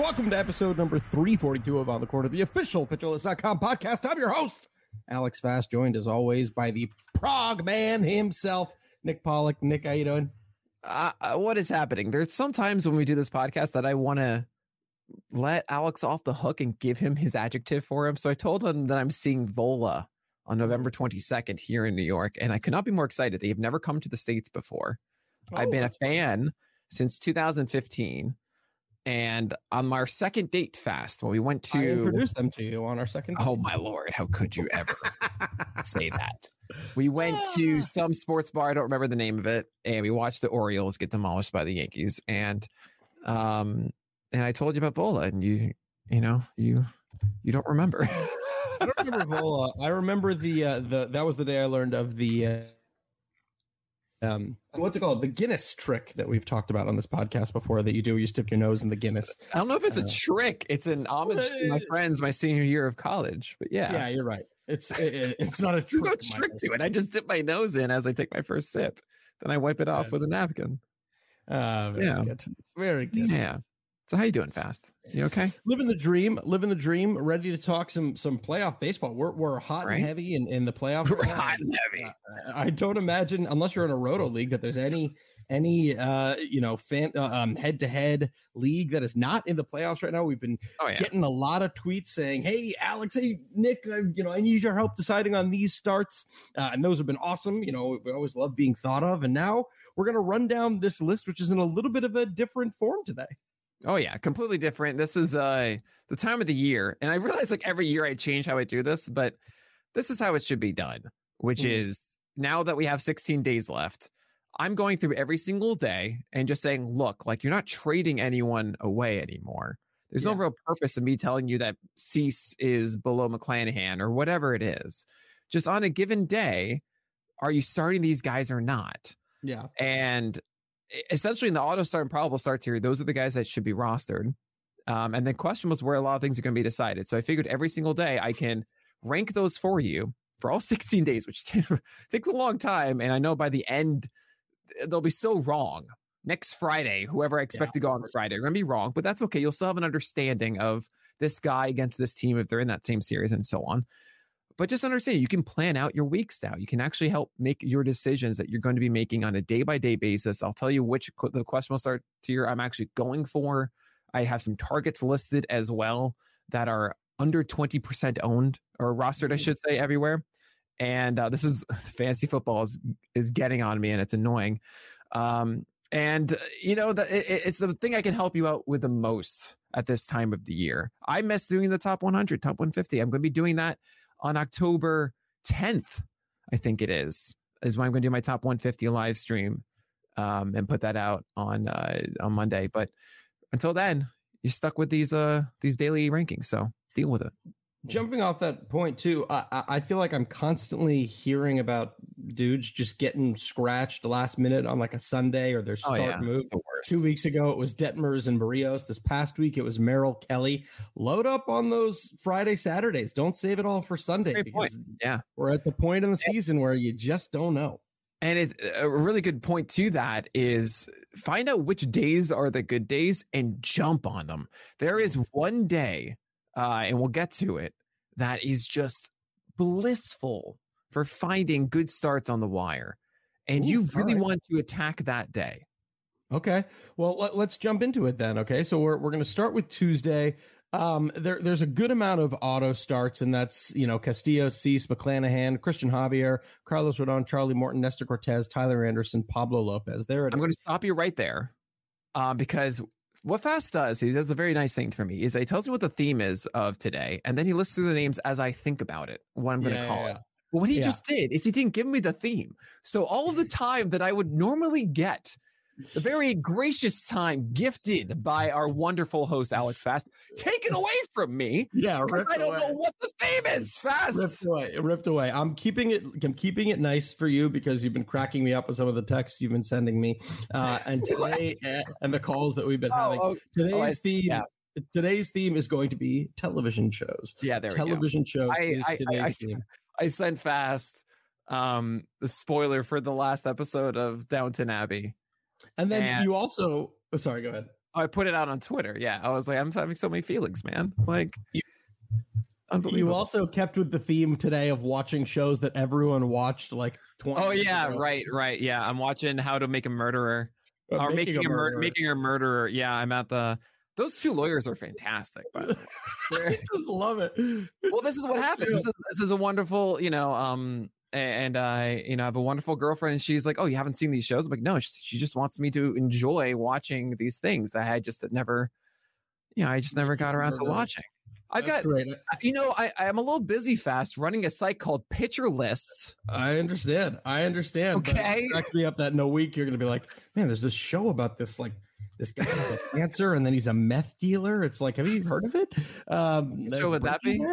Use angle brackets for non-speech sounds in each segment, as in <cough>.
Welcome to episode number 342 of On the Court of the official pitcherlist.com podcast. I'm your host, Alex Fast, joined as always by the Prague man himself, Nick Pollack. Nick, how you doing? Uh, uh, what is happening? There's sometimes when we do this podcast that I want to let Alex off the hook and give him his adjective for him. So I told him that I'm seeing Vola on November 22nd here in New York, and I could not be more excited. They've never come to the States before. I've Oh, been a fan since 2015. And on our second date fast, when we went I to introduced them to you on our second. Oh my lord, how could you ever say <laughs> that? We went to some sports bar, I don't remember the name of it, and we watched the Orioles get demolished by the Yankees. And um and I told you about Vola, and you you know, you you don't remember. <laughs> I don't remember Vola. I remember the uh, the that was the day I learned of the uh, um what's it called? The Guinness trick that we've talked about on this podcast before that you do. You stick your nose in the Guinness. I don't know if it's Uh, a trick. It's an homage to my friends my senior year of college. But yeah. Yeah, you're right. It's it, it- <laughs> it's not a trick. There's no trick to it. I just dip my nose in as I take my first sip. Then I wipe it off Yeah. with a napkin. Uh, very Yeah. good. Very good. Yeah. So how you doing, Fast? You okay? Living the dream, living the dream, ready to talk some some playoff baseball. We're we're hot Right. and heavy in, in the playoffs. We're hot and heavy. I don't imagine unless you're in a roto league that there's any any uh you know fan uh, um head to head league that is not in the playoffs right now. We've been Oh yeah. getting a lot of tweets saying, "Hey, Alex, hey Nick, uh, you know, I need your help deciding on these starts," uh, and those have been awesome. You know, we always love being thought of, and now we're gonna run down this list, which is in a little bit of a different form today. Oh yeah, completely different. This is uh the time of the year, and I realize like every year I change how I do this, but this is how it should be done. Which Mhm. is now that we have 16 days left, I'm going through every single day and just saying, look, like you're not trading anyone away anymore. There's no real purpose in me telling you that Cease is below McClanahan or whatever it is. Just on a given day, are you starting these guys or not? Yeah, And essentially, in the auto start and probable starts here, those are the guys that should be rostered. Um, and the question was where a lot of things are going to be decided. So I figured every single day I can rank those for you for all <laughs> 16 days, which <laughs> takes a long time. And I know by the end, they'll be so wrong. Next Friday, whoever I expect to go on Friday, are going to be wrong, but that's okay. You'll still have an understanding of this guy against this team if they're in that same series and so on. But just understand you can plan out your weeks now. You can actually help make your decisions that you're going to be making on a day by day basis. I'll tell you which the question will start tier I'm actually going for. I have some targets listed as well that are under 20% owned or rostered, I should say, everywhere. And uh, this is <laughs> fantasy football is is getting on me and it's annoying. Um, and uh, you know, the, it, it's the thing I can help you out with the most at this time of the year. I miss doing the top 100, top 150. I'm going to be doing that on October 10th, I think it is, is when I'm going to do my top 150 live stream um, and put that out on uh, on Monday. But until then, you're stuck with these uh these daily rankings. So deal with it. Jumping off that point too I, I feel like i'm constantly hearing about dudes just getting scratched last minute on like a sunday or their Oh, start yeah. move The. Two weeks ago, it was Detmers and Berrios. This past week, it was Merrill Kelly. Load up on those Friday, Saturdays. Don't save it all for Sunday because point. yeah, we're at the point in the season where you just don't know. And it's a really good point to that is find out which days are the good days and jump on them. There is mm. one day, uh, and we'll get to it, that is just blissful for finding good starts on the wire. And Ooh, you really right. want to attack that day. Okay. Well, let, us jump into it then. Okay. So we're, we're going to start with Tuesday. Um, there, there's a good amount of auto starts, and that's you know Castillo, Cease, McClanahan, Christian Javier, Carlos Rodon, Charlie Morton, Nestor Cortes, Tyler Anderson, Pablo Lopez. There I'm going to stop you right there, uh, because what Fast does, he does a very nice thing for me, is he tells me what the theme is of today, and then he lists through the names as I think about it, what I'm going to yeah, call yeah, it. But what he yeah. just did is he didn't give me the theme. So all of the <laughs> time that I would normally get the very gracious time gifted by our wonderful host Alex Fast, taken away from me. Yeah, I don't away. know what the theme is. Fast ripped away, ripped away. I'm keeping it. I'm keeping it nice for you because you've been cracking me up with some of the texts you've been sending me, uh, and <laughs> today eh, and the calls that we've been oh, having. Oh, today's oh, I, theme. Yeah. Today's theme is going to be television shows. Yeah, there television shows I, is today's I, theme. I sent fast um the spoiler for the last episode of Downton Abbey and then and you also, oh, sorry, go ahead. I put it out on Twitter. Yeah, I was like, I'm having so many feelings, man. Like, you, you also kept with the theme today of watching shows that everyone watched like 20 Oh yeah, ago. right, right. Yeah, I'm watching How to Make a Murderer uh, or making, making a, murderer. Mur- making a murderer. Yeah, I'm at the those two lawyers are fantastic, by the way. <laughs> I just love it. Well, this is what happened. This is this is a wonderful, you know, um, and I, you know, I have a wonderful girlfriend, and she's like, "Oh, you haven't seen these shows?" I'm like, "No." She just wants me to enjoy watching these things. I had just never, you know, I just never got around to watching. I've got, great. you know, I, I'm a little busy fast running a site called Pitcher Lists. I understand. I understand. Okay. Cracks me up that in a week you're going to be like, man, there's this show about this like this guy has a <laughs> cancer and then he's a meth dealer. It's like, have you heard of it? Um, show would that be?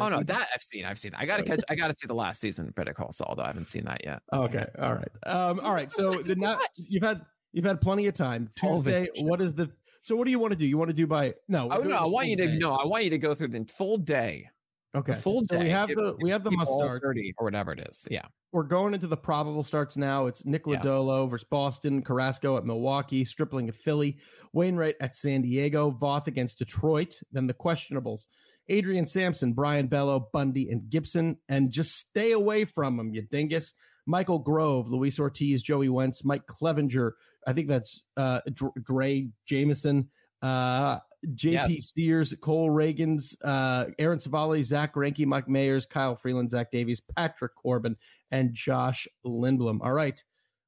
Oh no, that I've seen. I've seen. I gotta catch. I gotta see the last season of Better Call Saul. Though I haven't seen that yet. Okay. All right. Um. All right. <laughs> So the not you've had you've had plenty of time. Tuesday. What is the? So what do you want to do? You want to do by no? Oh no. I want you to day. no. I want you to go through the full day. Okay. The full day. So we have the we have the must start thirty or whatever it is. Yeah. We're going into the probable starts now. It's Nick Lodolo yeah. versus Boston, Carrasco at Milwaukee, Stripling at Philly, Wainwright at San Diego, Voth against Detroit. Then the questionables. Adrian Sampson, Brayan Bello, Bundy, and Gibson, and just stay away from them, you dingus. Michael Grove, Luis Ortiz, Joey Wentz, Mike Clevinger. I think that's uh, Drey Jameson, uh, JP yes. Steers, Cole Ragans, uh, Aaron Civale, Zach Ranky, Mike Mayers, Kyle Freeland, Zach Davies, Patrick Corbin, and Josh Lindblom. All right.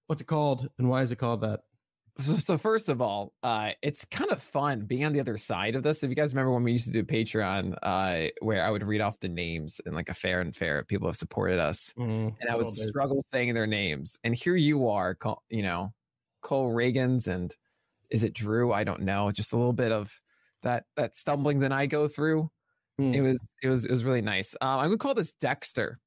What's it called and why is it called that? So, so first of all, uh, it's kind of fun being on the other side of this. If you guys remember when we used to do Patreon, uh, where I would read off the names and like a fair and fair people have supported us, mm, and I would struggle saying their names. And here you are, you know, Cole Ragans and is it Drew? I don't know. Just a little bit of that that stumbling that I go through. Mm. It was it was it was really nice. Um, I'm gonna call this Dexter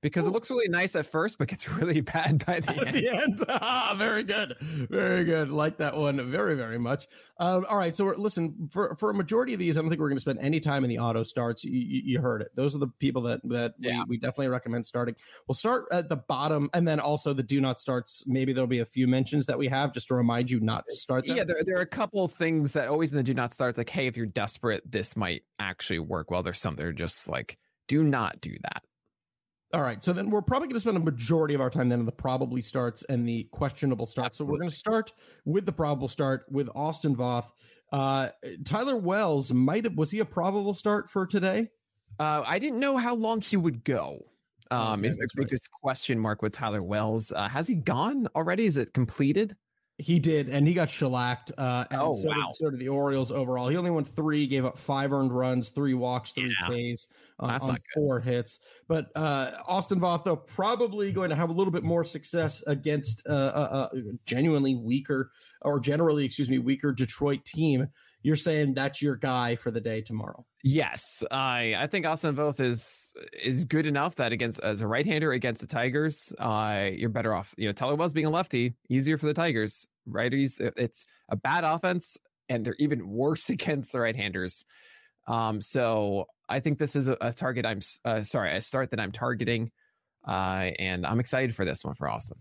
because Ooh. it looks really nice at first, but gets <laughs> really bad by the end. the end. <laughs> Ah, very good, very good. Like that one very, very much. Um, all right, so listen for for a majority of these, I don't think we're going to spend any time in the auto starts. You, you, you heard it; those are the people that that yeah. we, we, definitely recommend starting. We'll start at the bottom, and then also the do not starts. Maybe there'll be a few mentions that we have just to remind you not to start. Them. Yeah, there there are a couple things that always in the do not starts. Like, hey, if you're desperate, this might actually work. Well, there's some that are just like, do not do that all right. So then we're probably going to spend a majority of our time then on the probably starts and the questionable starts. Absolutely. So we're going to start with the probable start with Austin Voth. Uh, Tyler Wells might have, was he a probable start for today? Uh, I didn't know how long he would go. Um, okay, is the biggest right. question mark with Tyler Wells. Uh, has he gone already? Is it completed? He did, and he got shellacked. Uh, and oh so wow! Did, so did the Orioles overall. He only won three, gave up five earned runs, three walks, three yeah. Ks on, on four hits. But uh, Austin Voth, though, probably going to have a little bit more success against uh, a, uh, uh, genuinely weaker, or generally, excuse me, weaker Detroit team. You're saying that's your guy for the day tomorrow. Yes, I I think Austin Voth is is good enough that against as a right-hander against the Tigers, uh, you're better off. You know, Tyler Wells being a lefty, easier for the Tigers. Righties, it's a bad offense, and they're even worse <laughs> against the right-handers. Um, so I think this is a, a target. I'm uh, sorry, a start that I'm targeting, uh, and I'm excited for this one for Austin.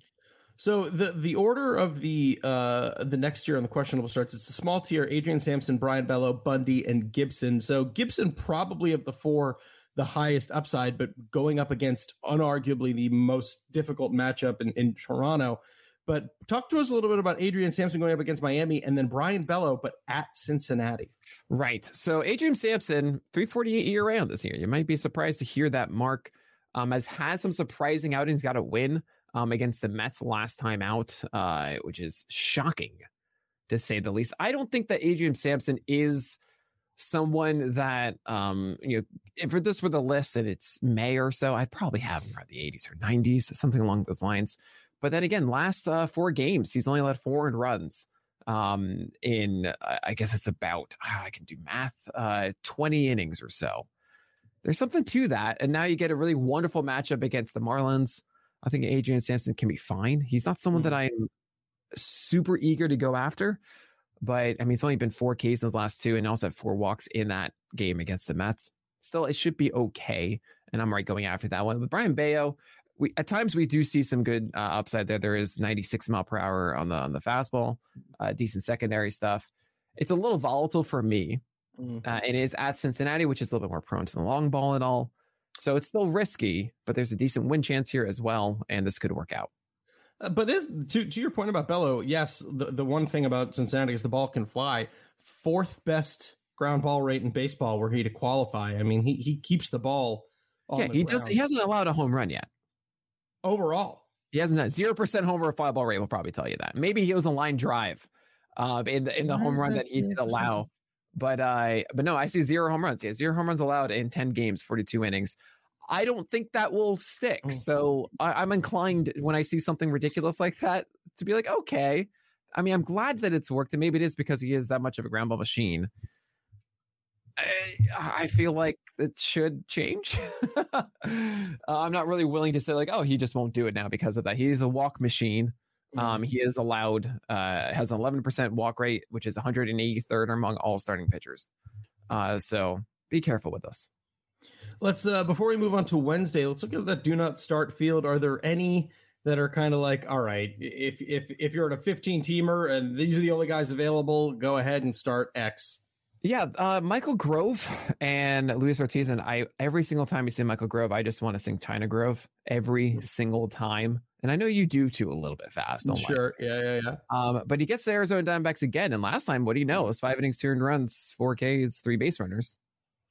So the the order of the uh the next year on the questionable starts, it's a small tier: Adrian Sampson, Brayan Bello, Bundy, and Gibson. So Gibson probably of the four the highest upside, but going up against unarguably the most difficult matchup in, in Toronto. But talk to us a little bit about Adrian Sampson going up against Miami and then Brayan Bello, but at Cincinnati. Right. So Adrian Sampson, 348 year round this year. You might be surprised to hear that mark. Um, has had some surprising outings, got a win um, against the Mets last time out, uh, which is shocking to say the least. I don't think that Adrian Sampson is someone that um, you know, if this were the list and it's May or so, I'd probably have him around the 80s or 90s, something along those lines. But then again, last uh, four games, he's only led four runs. Um, in I guess it's about ah, I can do math, uh, 20 innings or so. There's something to that, and now you get a really wonderful matchup against the Marlins. I think Adrian Sampson can be fine. He's not someone that mm-hmm. I'm super eager to go after, but I mean, it's only been four Ks in the last two, and also had four walks in that game against the Mets. Still, it should be okay, and I'm right going after that one. But Brayan Bello, we at times we do see some good uh, upside there. There is 96 mile per hour on the on the fastball, uh, decent secondary stuff. It's a little volatile for me. Mm-hmm. Uh, it is at Cincinnati, which is a little bit more prone to the long ball and all. So it's still risky, but there's a decent win chance here as well, and this could work out. Uh, but is to to your point about Bello, yes, the, the one thing about Cincinnati is the ball can fly. Fourth best ground ball rate in baseball were he to qualify. I mean, he he keeps the ball. yeah, he does. He hasn't allowed a home run yet overall. He hasn't zero percent homer fly ball rate. Will probably tell you that. Maybe he was a line drive, uh, in the in the home run that, that he did allow. But uh, but no, I see zero home runs. Has zero home runs allowed in ten games, forty two innings. I don't think that will stick. Oh. So I, am inclined when I see something ridiculous like that to be like, okay. I mean, I'm glad that it's worked, and maybe it is because he is that much of a ground ball machine. I, I feel like it should change. <laughs> uh, I'm not really willing to say like, oh, he just won't do it now because of that. He's a walk machine. Um, mm-hmm. he is allowed, uh, has an 11% walk rate, which is 183rd among all starting pitchers. Uh, so be careful with us. Let's uh, before we move on to Wednesday, let's look at that do not start field. Are there any that are kind of like, all right, if if if you're at a 15 teamer and these are the only guys available, go ahead and start X. Yeah, uh, Michael Grove and Luis Ortiz, and I every single time you say Michael Grove, I just want to sing China Grove every mm-hmm. single time. And I know you do too a little bit fast. Sure. Yeah, yeah, yeah. Um, but he gets the Arizona Diamondbacks again. And last time, what do you know? It was five innings, two earned runs, four Ks, three base runners.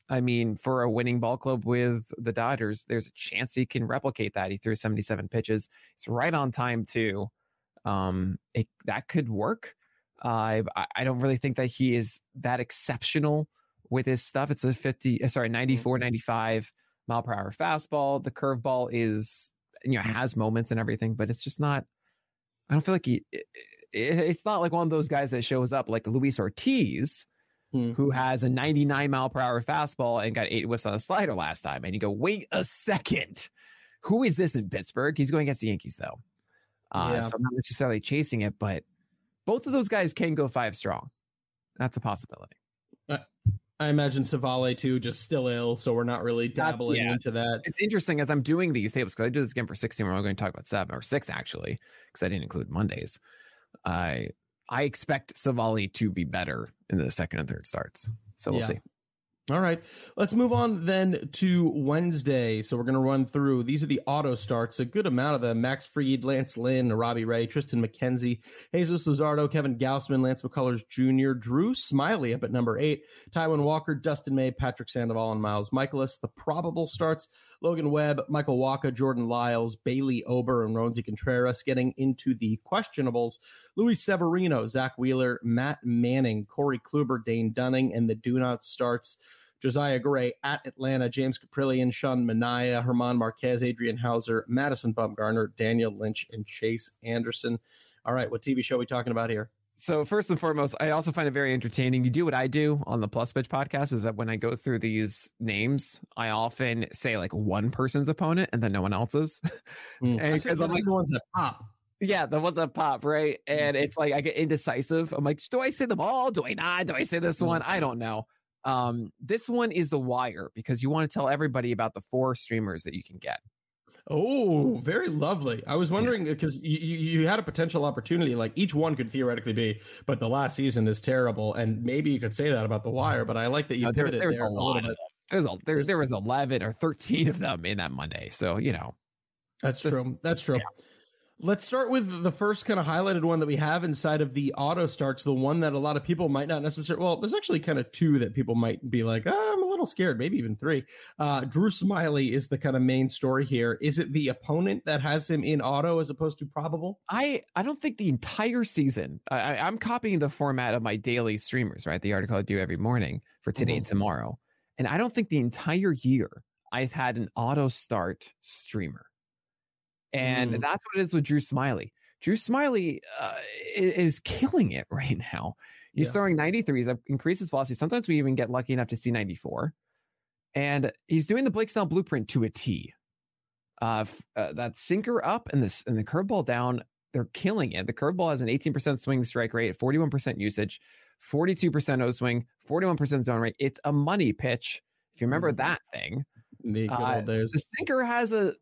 I mean, for a winning ball club with the Dodgers, there's a chance he can replicate that. He threw 77 pitches. It's right on time too. Um, it, that could work. Uh, I, I don't really think that he is that exceptional with his stuff. It's a 50, uh, sorry, 94, mm-hmm. 95 mile per hour fastball. The curveball is, you know, has moments and everything, but it's just not, I don't feel like he, it, it's not like one of those guys that shows up like Luis Ortiz, hmm. who has a 99 mile per hour fastball and got eight whiffs on a slider last time. And you go, wait a second. Who is this in Pittsburgh? He's going against the Yankees, though. Uh, yeah. So I'm not necessarily chasing it, but both of those guys can go five strong. That's a possibility. I imagine Civale too, just still ill, so we're not really dabbling yeah. into that. It's interesting as I'm doing these tables because I do this again for 16. We're only going to talk about seven or six actually, because I didn't include Mondays. I I expect Civale to be better in the second and third starts, so we'll yeah. see. All right. Let's move on then to Wednesday. So we're going to run through. These are the auto starts. A good amount of them. Max Fried, Lance Lynn, Robbie Ray, Triston McKenzie, Jesus Luzardo, Kevin Gausman, Lance McCullers Jr., Drew Smyly up at number eight, Taijuan Walker, Dustin May, Patrick Sandoval, and Miles Mikolas. The probable starts Logan Webb, Michael Walker, Jordan Lyles, Bailey Ober, and Roansy Contreras getting into the questionables. Luis Severino, Zack Wheeler, Matt Manning, Corey Kluber, Dane Dunning, and the do not starts. Josiah Gray at Atlanta, James Kaprielian, Sean Manaea, German Marquez, Adrian Houser, Madison Bumgarner, Daniel Lynch, and Chase Anderson. All right, what TV show are we talking about here? So first and foremost, I also find it very entertaining. You do what I do on the Plus Pitch podcast is that when I go through these names, I often say like one person's opponent and then no one else's. <laughs> Mm. And I said 'cause I'm like the ones that pop. yeah, the ones that pop, right? And it's like I get indecisive. I'm like, do I say them all? Do I not? Do I say this one? I don't know. Um, this one is the wire because you want to tell everybody about the four streamers that you can get. Oh, very lovely. I was wondering because you, you you had a potential opportunity, like each one could theoretically be, but the last season is terrible, and maybe you could say that about the Wire. But I like that you Uh, there, there a lot of them. There's a there, there was 11 or 13 of them in that Monday. So, you know, That's Just- true. That's true. Let's start with the first kind of highlighted one that we have inside of the auto starts. The one that a lot of people might not necessarily. Well, there's actually kind of two that people might be like, "Ah, I'm a little scared, maybe even three. Uh, Drew Smyly is the kind of main story here. Is it the opponent that has him in auto as opposed to probable? I I don't think the entire season. I, I- I'm copying the format of my daily streamers, right? The article I do every morning for today and tomorrow, and I don't think the entire year I've had an auto start streamer, and Mm. that's what it is with Drew Smyly. Drew Smyly uh, is killing it <laughs> right now. He's Yeah. throwing 93s, up increases velocity. Sometimes we even get lucky enough to see 94, and he's doing the Blake Snell blueprint to a T. Uh, uh, that sinker up and this and the curveball down they're killing it. The curveball has an 18% swing strike rate, 41% usage, 42% O swing, 41% zone rate. It's a money pitch. If you remember Mhm. that thing, The good Uh, old days. the sinker has a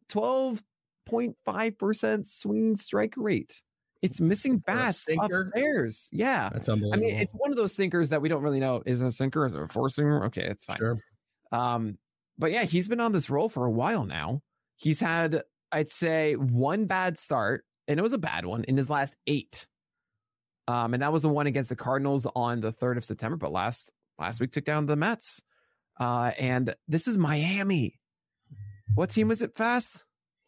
12.5% swing strike rate. It's missing bats sinker? upstairs. Yeah. That's I mean, it's one of those sinkers that we don't really know. Is it a sinker? Is it a four seamer? Okay, it's fine. sure. Um, but yeah, he's been on this roll for a while now. He's had, I'd say, one bad start, and it was a bad one in his last eight. Um, and that was the one against the Cardinals on the third of September. But last last week took down the Mets. Uh, and this is Miami. What team was it? Fast.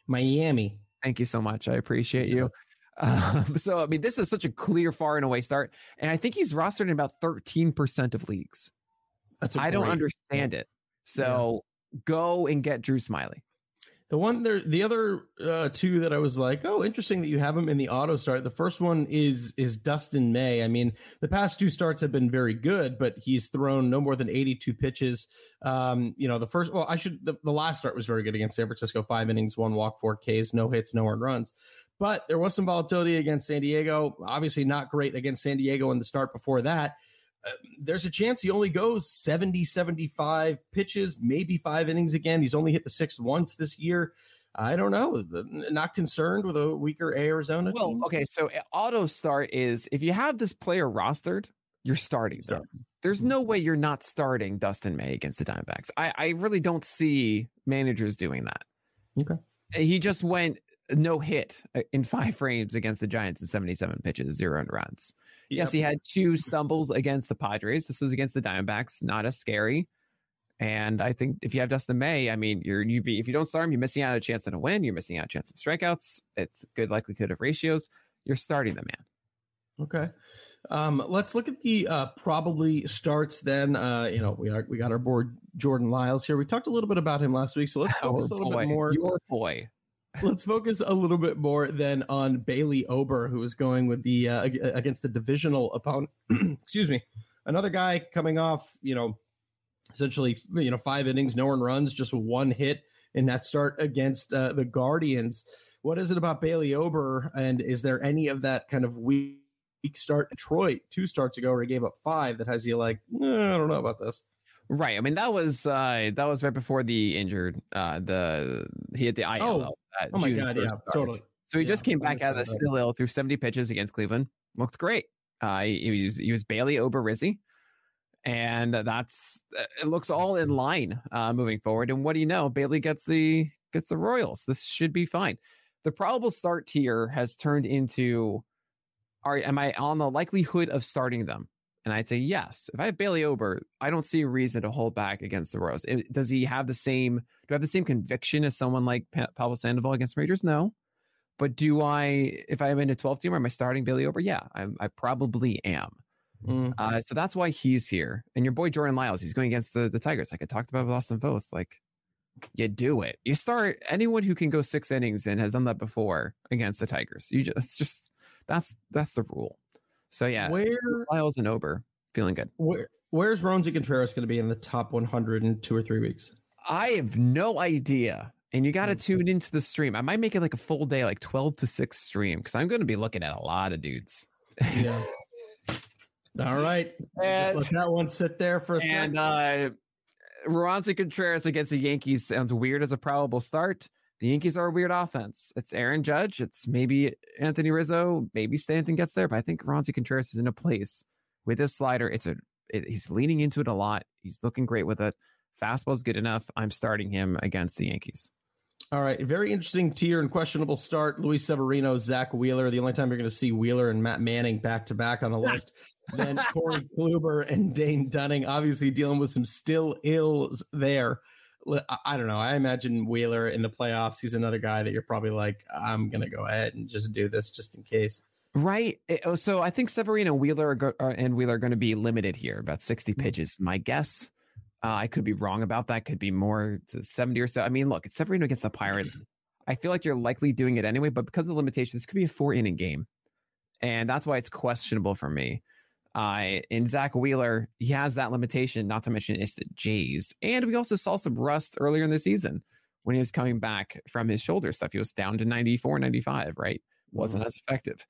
Miami. Thank you so much. I appreciate you. Um, <laughs> so I mean, this is such a clear, far and away start, and I think he's rostered in about thirteen percent of leagues. That's I don't understand it. So go and get Drew Smyly. The one there, the other uh, two that I was like, oh, interesting that you have him in the auto start. The first one is is Dustin May. I mean, the past two starts have been very good, but he's thrown no more than 82 pitches. Um, you know, the first, well, I should, the, the last start was very good against San Francisco, five innings, one walk, four Ks, no hits, no earned runs. But there was some volatility against San Diego. Obviously, not great against San Diego in the start before that. Uh, there's a chance he only goes 70, 75 pitches, maybe five innings again. He's only hit the sixth once this year. I don't know. The- Not concerned with a weaker Arizona Well, team. okay, so uh, auto start is if you have this player rostered, you're starting them. There's no way you're not starting Dustin May against the Diamondbacks. I, I really don't see managers doing that. Okay. He just went no hit uh, in five frames against the Giants in 77 pitches, zero earned runs. Yes, he had two stumbles against the Padres. This is against the Diamondbacks, not as scary. And I think if you have Dustin May, I mean, you're you be if you don't start him, you're missing out a chance at a win. You're missing out on a chance at strikeouts. It's good likelihood of ratios. You're starting the man. Okay. Um, let's look at the uh, probably starts then. Uh, you know, we are we got our board Jordan Lyles here. We talked a little bit about him last week, so let's <laughs> Our a little boy, bit more. Your boy. Let's focus a little bit more then on Bailey Ober, who is going with the uh, against the divisional opponent. <clears throat> Excuse me, another guy coming off, you know, essentially, you know, five innings, no one runs, just one hit in that start against uh, the Guardians. What is it about Bailey Ober, and is there any of that kind of weak start Detroit two starts ago where he gave up five that has you like, "Eh, I don't know about this. Right. I mean, that was uh that was right before the injured uh the he had the IL. Oh. that Oh my June god, yeah, start. totally. So he Yeah, just came back out of the that. still ill through 70 pitches against Cleveland. Looked great. Uh, he, he was he was Bailey Oberizzi, and that's uh, it looks all in line uh, moving forward. And what do you know? Bailey gets the gets the Royals. This should be fine. The probable start tier has turned into, are am I on the likelihood of starting them? And I'd say yes. If I have Bailey Ober, I don't see a reason to hold back against the Royals. It- Does he have the same? Do I have the same conviction as someone like Pa- Pablo Sandoval against Rangers? No. But do I, if I'm in a 12 team, am I starting Bailey Ober? Yeah, I, I probably am. Mm. Uh, so that's why he's here. And your boy Jordan Lyles, he's going against the, the Tigers. Like I talked about with Austin Voth. Like you do it. You start anyone who can go six innings and has done that before against the Tigers. You just just that's that's the rule. So yeah, Where Lyles and Ober feeling good. where where's Roansy Contreras going to be in the top 100 in two or three weeks? I have no idea. And you got to tune into the stream. I might make it like a full day, like 12 to 6 stream, because I'm going to be looking at a lot of dudes. Yeah. <laughs> All right. Just let that one sit there for a And second. uh Roansy Contreras against the Yankees sounds weird as a probable start. The Yankees are a weird offense. It's Aaron Judge. It's maybe Anthony Rizzo. Maybe Stanton gets there, but I think Roansy Contreras is in a place with his slider. It's a it, he's leaning into it a lot. He's looking great with it. Fastball's good enough. I'm starting him against the Yankees. All right. Very interesting tier and questionable start. Luis Severino, Zack Wheeler. The only time you're going to see Wheeler and Matt Manning back to back on the <laughs> list. then Corey Kluber and Dane Dunning, obviously dealing with some still ills there. I- don't know. I imagine Wheeler in the playoffs. He's another guy that you're probably like, I'm going to go ahead and just do this just in case. Right. Eh, oh, So I think Severino Wheeler are go- and Wheeler are going to be limited here, about 60 pitches. My guess. Uh, I could be wrong about that. Could be more to 70 or so. I mean, look, it's Severino against the Pirates. I feel like you're likely doing it anyway, but because of the limitations, this could be a four inning game. And that's why it's questionable for me. Uh, in Zack Wheeler, he has that limitation, not to mention it's the Jays. And we also saw some rust earlier in the season when he was coming back from his shoulder stuff. He was down to 94, 95, right? Wasn't as effective.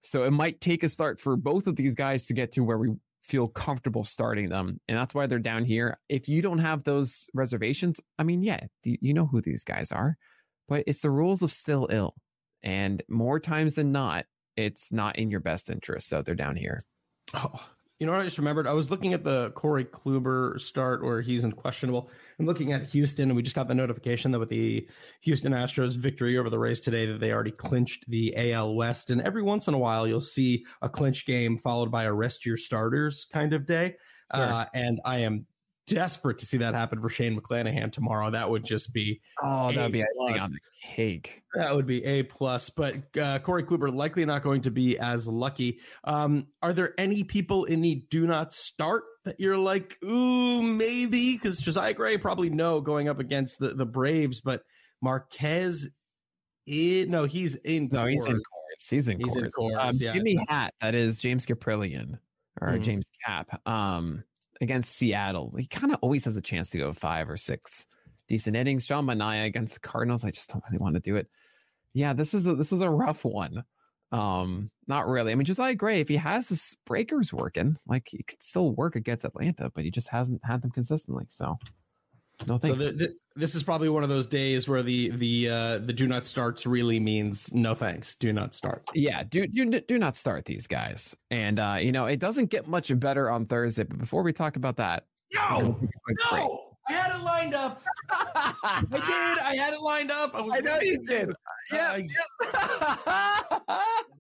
So it might take a start for both of these guys to get to where we feel comfortable starting them. And that's why they're down here. If you don't have those reservations, I mean, yeah, you know who these guys are, but it's the rules of still ill. And more times than not, it's not in your best interest. So they're down here. Oh, you know what I just remembered? I was looking at the Corey Kluber start where he's in questionable. I'm looking at Houston, and we just got the notification that with the Houston Astros victory over the Rays today, that they already clinched the AL West. And every once in a while, you'll see a clinch game followed by a rest your starters kind of day. Uh, and I am desperate to see that happen for Shane McClanahan tomorrow. That would just be Oh, that would be plus. on the cake. that would be a plus, but uh, Corey Kluber likely not going to be as lucky. Um, are there any people in the do not start that you're like, ooh, maybe? Because Josiah Gray probably no going up against the, the Braves, but Marquez, it, no, he's in. No, he's in chorus. He's in He's in chorus. Coors, Um, yeah. Jimmy Hat, that is James Kaprielian or Mhm. James Cap. Um, against Seattle, he kind of always has a chance to go five or six decent innings. John Manaea against the Cardinals, I just don't really want to do it. Yeah, this is a, this is a rough one. Um, not really. I mean, just Josiah Gray, if he has his breakers working, like he could still work against Atlanta, but he just hasn't had them consistently. So, no So thanks. the, the, this is probably one of those days where the the uh, the do not starts really means no thanks, do not start. yeah do, do do not start these guys and uh you know it doesn't get much better on thursday but before we talk about that No, no, I had it lined up. I did. I had it lined up. was <laughs> I know you did. Yeah, <laughs> <laughs>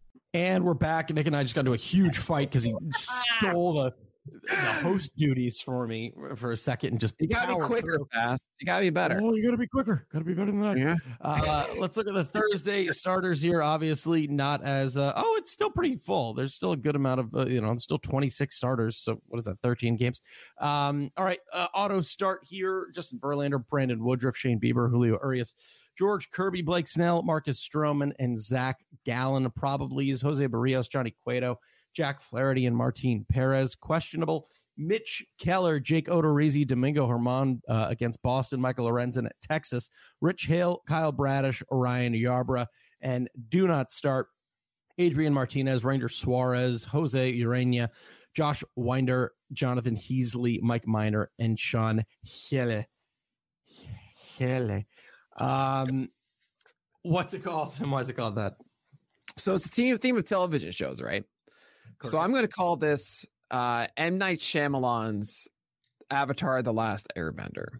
And we're back. Nick and I just got into a huge fight because he stole the, the host duties for me for a second and just you gotta be quicker through. fast you gotta be better Oh, you gotta be quicker. Gotta be better than that. yeah Uh, let's look at the Thursday starters here. Obviously, not as uh, oh, it's still pretty full. There's still a good amount of uh, you know, still 26 starters. So what is that? 13 games. Um, all right, uh, auto start here. Justin Verlander, Brandon Woodruff, Shane Bieber, Julio Urias, George Kirby, Blake Snell, Marcus Stroman, and Zach Gallen. Probably is Jose Berrios, Johnny Cueto, Jack Flaherty, and Martin Perez. Questionable. Mitch Keller, Jake Odorizzi, Domingo German uh, against Boston, Michael Lorenzen at Texas, Rich Hale, Kyle Bradish, Orion Yarbrough, and do not start Adrian Martinez, Ranger Suarez, Jose Urena, Josh Winder, Jonathan Heasley, Mike Minor, and Sean Hele. Hele. Um, what's it called? And why is it called that? So it's a team theme of television shows, right? So I'm going to call this uh, M Night Shyamalan's Avatar: The Last Airbender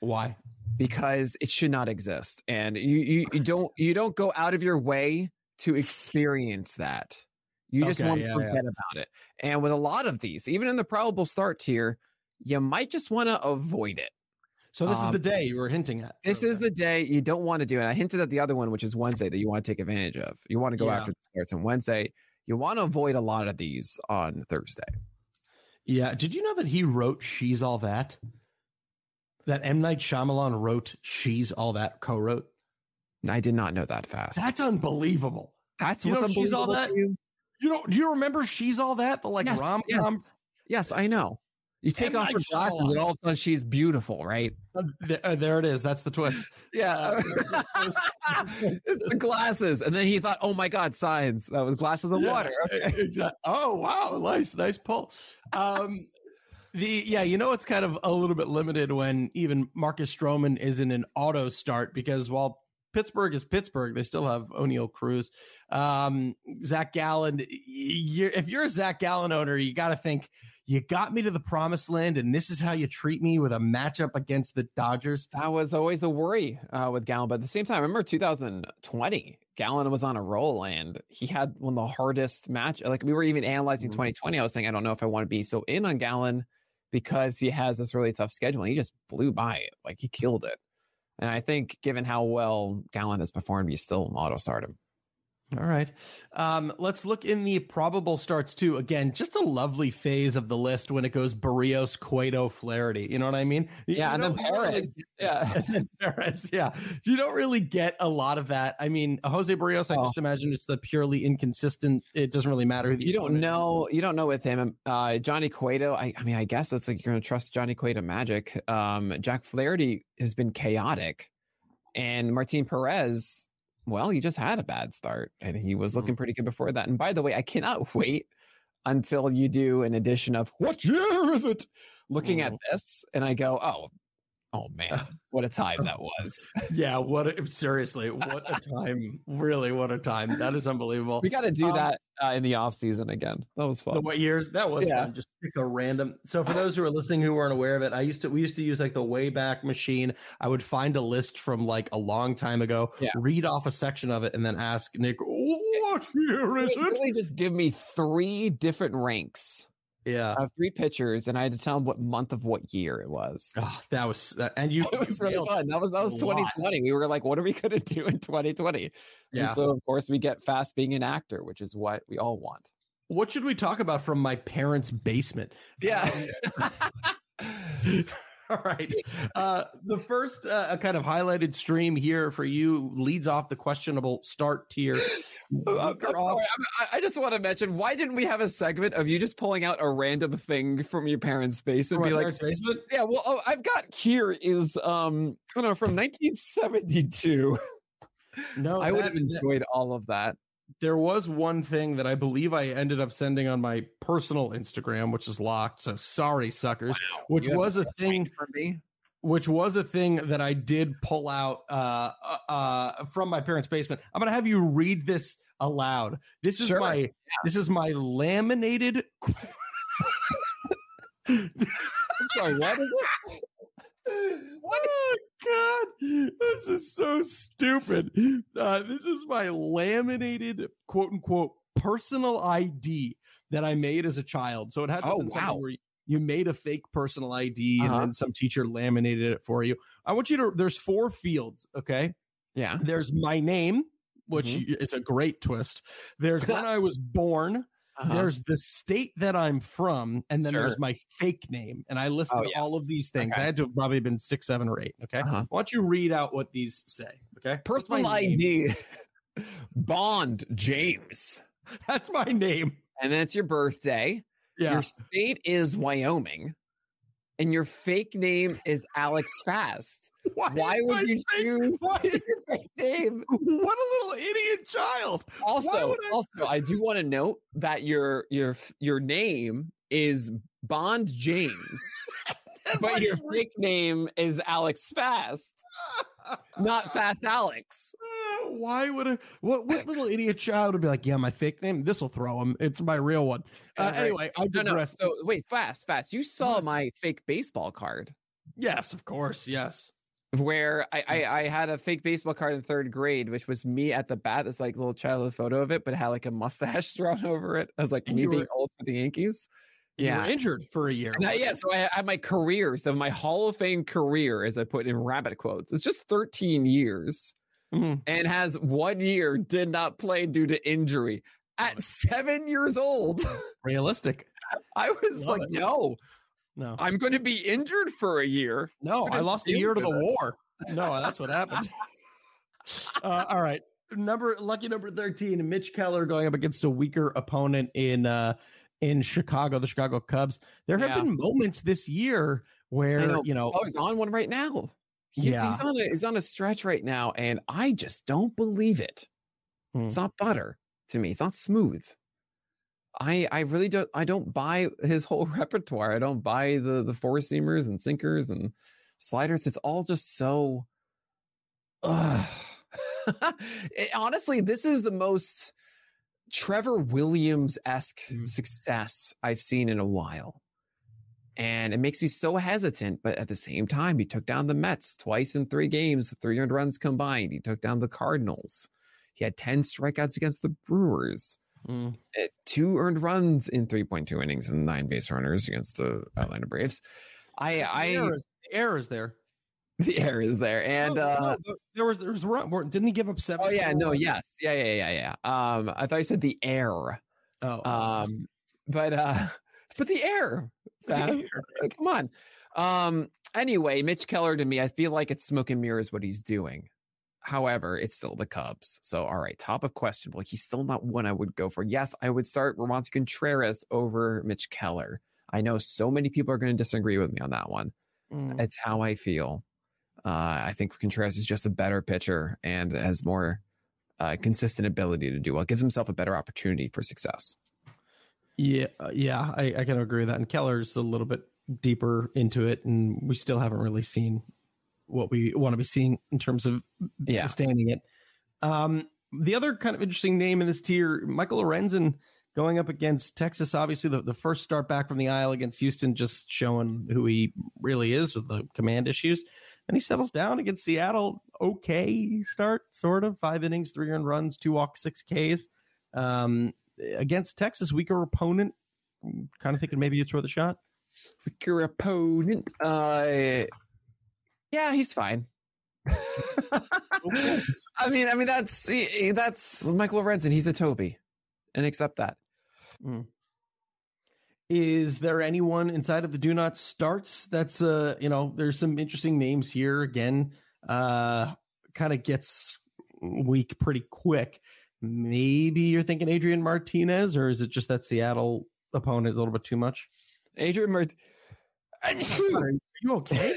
Why? because it should not exist, and you you, you <laughs> don't you don't go out of your way to experience that. You just Okay, want to yeah, yeah. forget about it. And with a lot of these, even in the probable start tier, you might just want to avoid it. So this is Um, the day you were hinting at. This is the day you don't want to do it. I hinted at the other one, which is Wednesday, that you want to take advantage of. You want to go Yeah. after the starts on Wednesday. You want to avoid a lot of these on Thursday. Yeah. Did you know that he wrote "She's All That"? That M Night Shyamalan wrote "She's All That" co-wrote. I did not know that fast. That's unbelievable. That's you know She's All That? you? You know? Do you remember "She's All That"? The like Yes, rom yes. com. Yes, I know. You take off her glasses, and all of a sudden she's beautiful, right? there it is. That's the twist. Yeah, <laughs> it's the glasses, and then he thought, "Oh my God, signs!" That was glasses of Yeah, water. Okay. Exactly. Oh wow, nice, nice pull. Um, the yeah, you know it's kind of a little bit limited when even Marcus Stroman is in an auto start because while Pittsburgh is Pittsburgh, they still have Oneil Cruz, um, Zach Gallen. You're, if you're a Zach Gallen owner, you got to think you got me to the promised land, and this is how you treat me with a matchup against the Dodgers. That was always a worry uh, with Gallen, but at the same time, I remember 2020, Gallen was on a roll and he had one of the hardest match. Like we were even analyzing Mhm. 2020. I was saying, I don't know if I want to be so in on Gallen because he has this really tough schedule. And he just blew by it, like he killed it. And I think, given how well Gallen has performed, you still auto start him. All right. Um, let's look in the probable starts too. Again, just a lovely phase of the list when it goes Berrios, Cueto, Flaherty. You know what I mean? You Yeah, and then you don't really- Perez. <laughs> Yeah. and then Perez, yeah. You don't really get a lot of that. I mean, Jose Berrios, I Oh. just imagine it's the purely inconsistent. It doesn't really matter. You don't opponent is. know. You don't know with him. Uh, Johnny Cueto. I, I mean, I guess it's like you're going to trust Johnny Cueto magic. Um, Jack Flaherty has been chaotic, and Martin Perez. Well, he just had a bad start, and he was mm-hmm. looking pretty good before that. And by the way, I cannot <laughs> wait until you do an edition of what year is it? Looking at mm-hmm. this, and I go, oh, oh man, <laughs> what a time that was. <laughs> Yeah. What? A, seriously, what a time! really, what a time! That is unbelievable. we got to do Um, that uh, in the off season again. That was fun. The what years? That was Yeah. fun. Just pick a random. So for those who are listening who weren't aware of it, I used to we used to use like the Wayback Machine. I would find a list from like a long time ago, Yeah. read off a section of it, and then ask Nick, "What year is it?" really just give me three different ranks Yeah. of three pictures, and I had to tell them what month of what year it was. Oh, that was that, and <laughs> you. It was you really fun. That was that was a lot. 2020. We were like, what are we gonna <laughs> do in 2020? Yeah. And so of course we get fast being an actor, which is what we all want. What should we talk about from my parents' basement? Yeah. Um, <laughs> <laughs> All right. Uh, the first uh, kind of highlighted stream here for you leads off the questionable start tier. <laughs> Uh, off- sorry, I'm- I, just want to mention why didn't we have a segment of you just pulling out a random thing from your parents' basement? from Be like, basement. yeah, well, oh, I've got here is um, I don't know, from 1972. No, <laughs> I would that- have enjoyed all of that. There was one thing that I believe I ended up sending on my personal Instagram, which is locked. So sorry, suckers. Which You was a thing. for me. Which was a thing that I did pull out uh, uh, uh, from my parents' basement. I'm gonna have you read this aloud. This is Sure. my this is my laminated. <laughs> I'm sorry, what is it? <laughs> God, this is so stupid. Uh, this is my laminated quote unquote personal ID that I made as a child. So it had Oh, been something wow. where you made a fake personal ID Uh-huh. and then some teacher laminated it for you. I want you to. There's four fields. Okay, Yeah. there's my name, which Mm-hmm. is a great twist. There's <laughs> when I was born. Uh-huh. There's the state that I'm from, and then there's my fake name. And I listed Oh, all of these things. I had to have probably been six, seven, or eight. Okay. Uh-huh. Why don't you read out what these say? Okay. Personal. ID. <laughs> Bond James. <laughs> That's my name. And then it's your birthday. Yeah. Your state is Wyoming. And your fake name is Alex Fast. <laughs> Why is would you fake- choose Why, <laughs> your fake name? <laughs> what a little idiot child. Also, I- also, I do want to note that your your your name is Bond James, but your fake name is Alex Fast, not Fast Alex. Uh, Why would a what what <laughs> little idiot child would be like? Yeah, my fake name. This will throw him. It's my real one. Uh. Anyway, I No, no. digress. So wait, Fast, Fast. You saw my fake baseball card. yes, of course. Yes. where I, I I had a fake baseball card in third grade, which was me at the bat. This like little childhood photo of it, but had like a mustache <laughs> drawn over it. I was like And me you being were- old for the Yankees. You were Yeah. injured for a year. I, yeah, so I had my career, the my Hall of Fame career, as I put in rabbit quotes. It's just 13 years Mhm. and has one year did not play due to injury. At seven years old, <laughs> Realistic. I was Love like, it. no, No. I'm going to be injured for a year. No, I lost a year to the war. No, that's what happened. <laughs> Uh, all right. Number lucky number 13, Mitch Keller going up against a weaker opponent in uh in Chicago, the Chicago Cubs. There have Yeah. been moments this year where, know. you know, Oh, he's on one right now. He's, Yeah. he's on a he's on a stretch right now, and I just don't believe it. Hmm. It's not butter to me. It's not smooth. I I really don't I don't buy his whole <laughs> repertoire. I don't buy the the four seamers and sinkers and sliders. It's all just so. Ugh. <laughs> It- honestly, this is the most Trevor Williams esque Mm. success I've seen in a while. And it makes me so hesitant. But at the same time, he took down the Mets twice in three games, 300 runs combined. He took down the Cardinals. He had 10 strikeouts against the Brewers, Mm. eh, two earned runs in 3.2 innings and nine base runners against the Atlanta Braves. I, the I, error is, the error is there. <laughs> the air is there. And, No, uh, no, th- there was there was run. Didn't he give up seven? oh, yeah, no, runs? yes. Yeah, yeah, yeah, yeah. Um, I thought you said the air. Oh, Um, but, uh, <laughs> but the air. <laughs> Fab. Uh, Come on. Um, anyway, Mitch Keller to me, I feel like it's smoke and mirrors what he's doing. However, it's still the Cubs. So, all right, top of questionable. He's still not one I would go for. Yes, I would start Roansy Contreras over Mitch Keller. I know so many people are going to disagree with me on that one. Mm. It's how I feel. Uh, I think Contreras is just a better pitcher and has more uh, consistent ability to do well. Gives himself a better opportunity for success. Yeah, uh, yeah, I, I can agree with that. And Keller's a little bit deeper into it, and we still haven't really seen what we want to be seeing in terms of Yeah. sustaining it. Um, the other kind of interesting name in this tier, Michael Lorenzen going up against Texas. Obviously, the, the first start back from the IL against Houston, just showing who he really is with the command issues. And he settles down against Seattle. Okay, start sort of five innings, three earned runs, two walks, six Ks. Um, against Texas, weaker opponent. Kind of thinking maybe you throw the shot. Your opponent. Uh, yeah, he's fine. <laughs> I mean, I mean that's that's Michael Lorenzen. He's a Toby, and accept that. Is there anyone inside of the do not starts that's uh you know there's some interesting names here again uh kind of gets weak pretty quick maybe you're thinking Adrian Martinez or is it just that Seattle opponent is a little bit too much Adrian Mart. <laughs> are you okay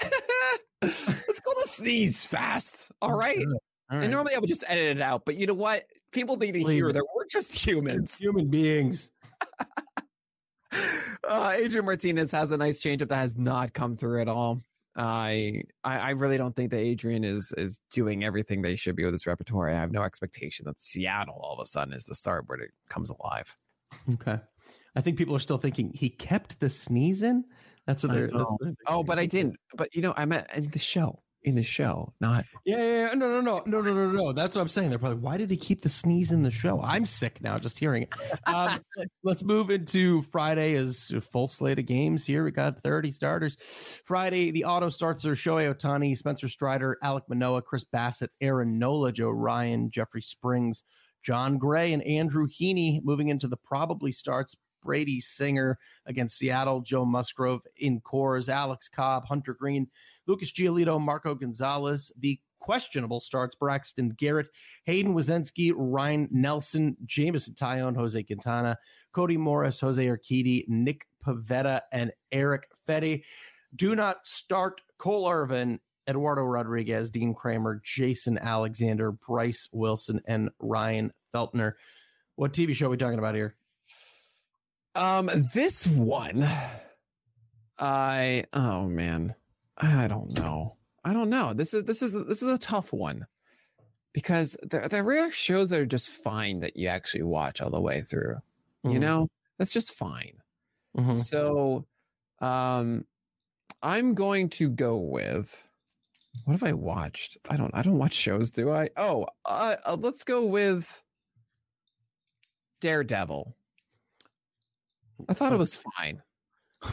<laughs> Let's go to sneeze fast. All right. All And normally I would just edit it out, but you know what? People need to Leave hear it. that we're just humans. human beings <laughs> Uh, Adrian Martinez has a nice changeup that has not come through at all. I, I I really don't think that Adrian is is doing everything they should be with his repertoire. I have no expectation that Seattle all of a sudden is the start where it comes alive. okay I think people are still thinking he kept the sneeze in that's what they're that's Oh, but I didn't. But you know, I meant in the show. In the show, not Yeah, yeah, yeah. No, no, no, no, no, no, no. That's what I'm saying. They're probably, why did he keep the sneeze in the show? I'm sick now just hearing it. Um, <laughs> let's- move into Friday a full slate of games here. We got 30 starters. Friday, the auto starts are Shohei Ohtani, Spencer Strider, Alek Manoah, Chris Bassitt, Aaron Nola, Joe Ryan, Jeffrey Springs, Jon Gray, and Andrew Heaney moving into the probably starts. Brady Singer against Seattle, Joe Musgrove in Coors, Alex Cobb, Hunter Greene, Lucas Giolito, Marco Gonzalez, the questionable starts Braxton Garrett, Hayden Wesneski, Ryne Nelson, Jameson Taillon, Jose Quintana, Cody Morris, Jose Urquidy, Nick Pivetta, and Erick Fedde. Do not start Cole Irvin, Eduardo Rodriguez, Dean Kremer, Jason Alexander, Bryce Wilson, and Ryan Feltner. What TV show are we talking about here? Um, this one, I oh man, I don't know. I don't know. This is this is this is a tough one because there there are rare shows that are just fine that you actually watch all the way through. You Mhm. know, that's just fine. Mhm. So, um, I'm going to go with what have I watched? I don't. I don't watch shows, do I? Oh, uh, uh, let's go with Daredevil. I thought it was fine. <laughs>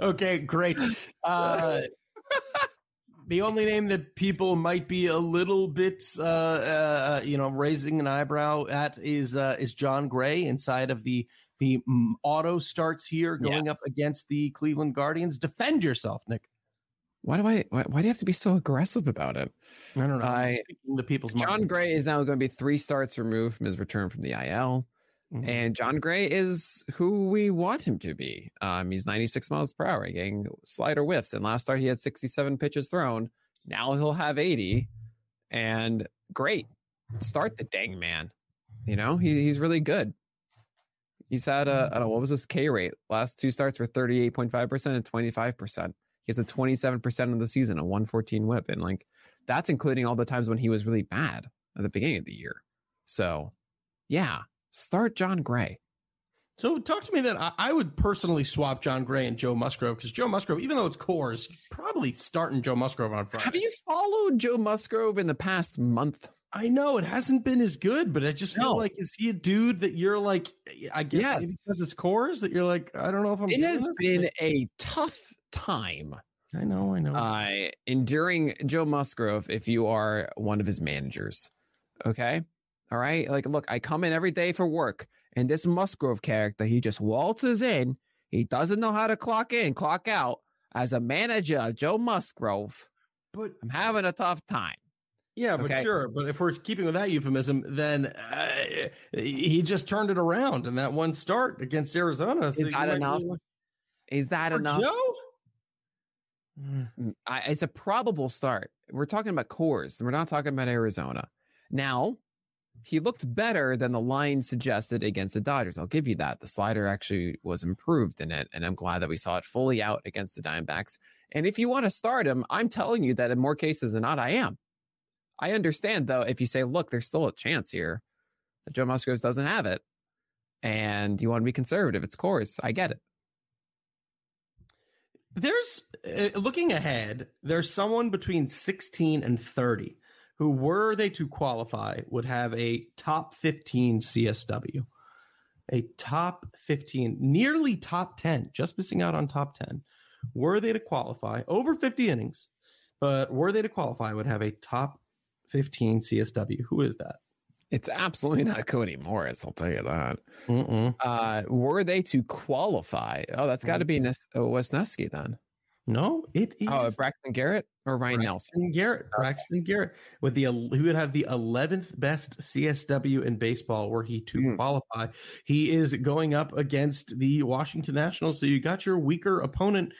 okay, great. Uh, <laughs> the only name that people might be a little bit, uh, uh, you know, raising an eyebrow at is uh, is Jon Gray inside of the the auto starts here going up against the Cleveland Guardians. Defend yourself, Nick. Why do I? Why, why do you have to be so aggressive about it? I don't know. Speaking to people's John minds. Gray is now going to be three starts removed from his return from the IL, Mhm. and Jon Gray is who we want him to be. Um, he's 96 miles per hour, getting slider whiffs. And last start he had 67 pitches thrown. Now he'll have 80, and great. Start the dang man. You know he, he's really good. He's had a I don't know what was his K rate. Last two starts were 38.5 percent and 25 percent. He has a 27 percent of the season, a 114 whip, and like that's including all the times when he was really bad at the beginning of the year. So, yeah, start Jon Gray. So talk to me then. I, I would personally swap Jon Gray and Joe Musgrove because Joe Musgrove, even though it's Coors, probably starting Joe Musgrove on Friday. Have you followed Joe Musgrove in the past month? I know it hasn't been as good, but I just feel No. like is he a dude that you're like? I guess Yes. because it's Coors that you're like. I don't know if I'm. It has been a tough time I know. I know. uh, enduring Joe Musgrove if you are one of his managers. Okay. All right. Like, look, I come in every day for work, and this Musgrove character, he just waltzes in. He doesn't know how to clock in, clock out. As a manager, of Joe Musgrove, but I'm having a tough time. yeah, but okay. sure. But if we're keeping with that euphemism, then uh, he just turned it around in that one start against Arizona. Is that enough? like, Is that For enough? Joe? Mm, I, it's a probable start. We're talking about Coors. We're not talking about Arizona. Now, he looked better than the line suggested against the Dodgers. I'll give you that. The slider actually was improved in it, and I'm glad that we saw it fully out against the Diamondbacks. And if you want to start him, I'm telling you that in more cases than not, I am. I understand though if you say, look, there's still a chance here that Joe Musgrove doesn't have it, and you want to be conservative. It's Coors. I get it. There's uh, looking ahead, there's someone between 16 and 30 who, were they to qualify, would have a top 15 CSW, a top 15, nearly top 10, just missing out on top 10. Were they to qualify over 50 innings, but were they to qualify, would have a top 15 CSW. Who is that? It's absolutely not Cody Morris. I'll tell you that. Uh, were they to qualify? Oh, that's got to be Nes- oh, Wesneski then. No, it is. Oh, Braxton Garrett or Ryne Nelson? Braxton Garrett. Braxton Garrett with the he would have the eleventh best CSW in baseball were he to Hmm. qualify. He is going up against the Washington Nationals. So you got your weaker opponent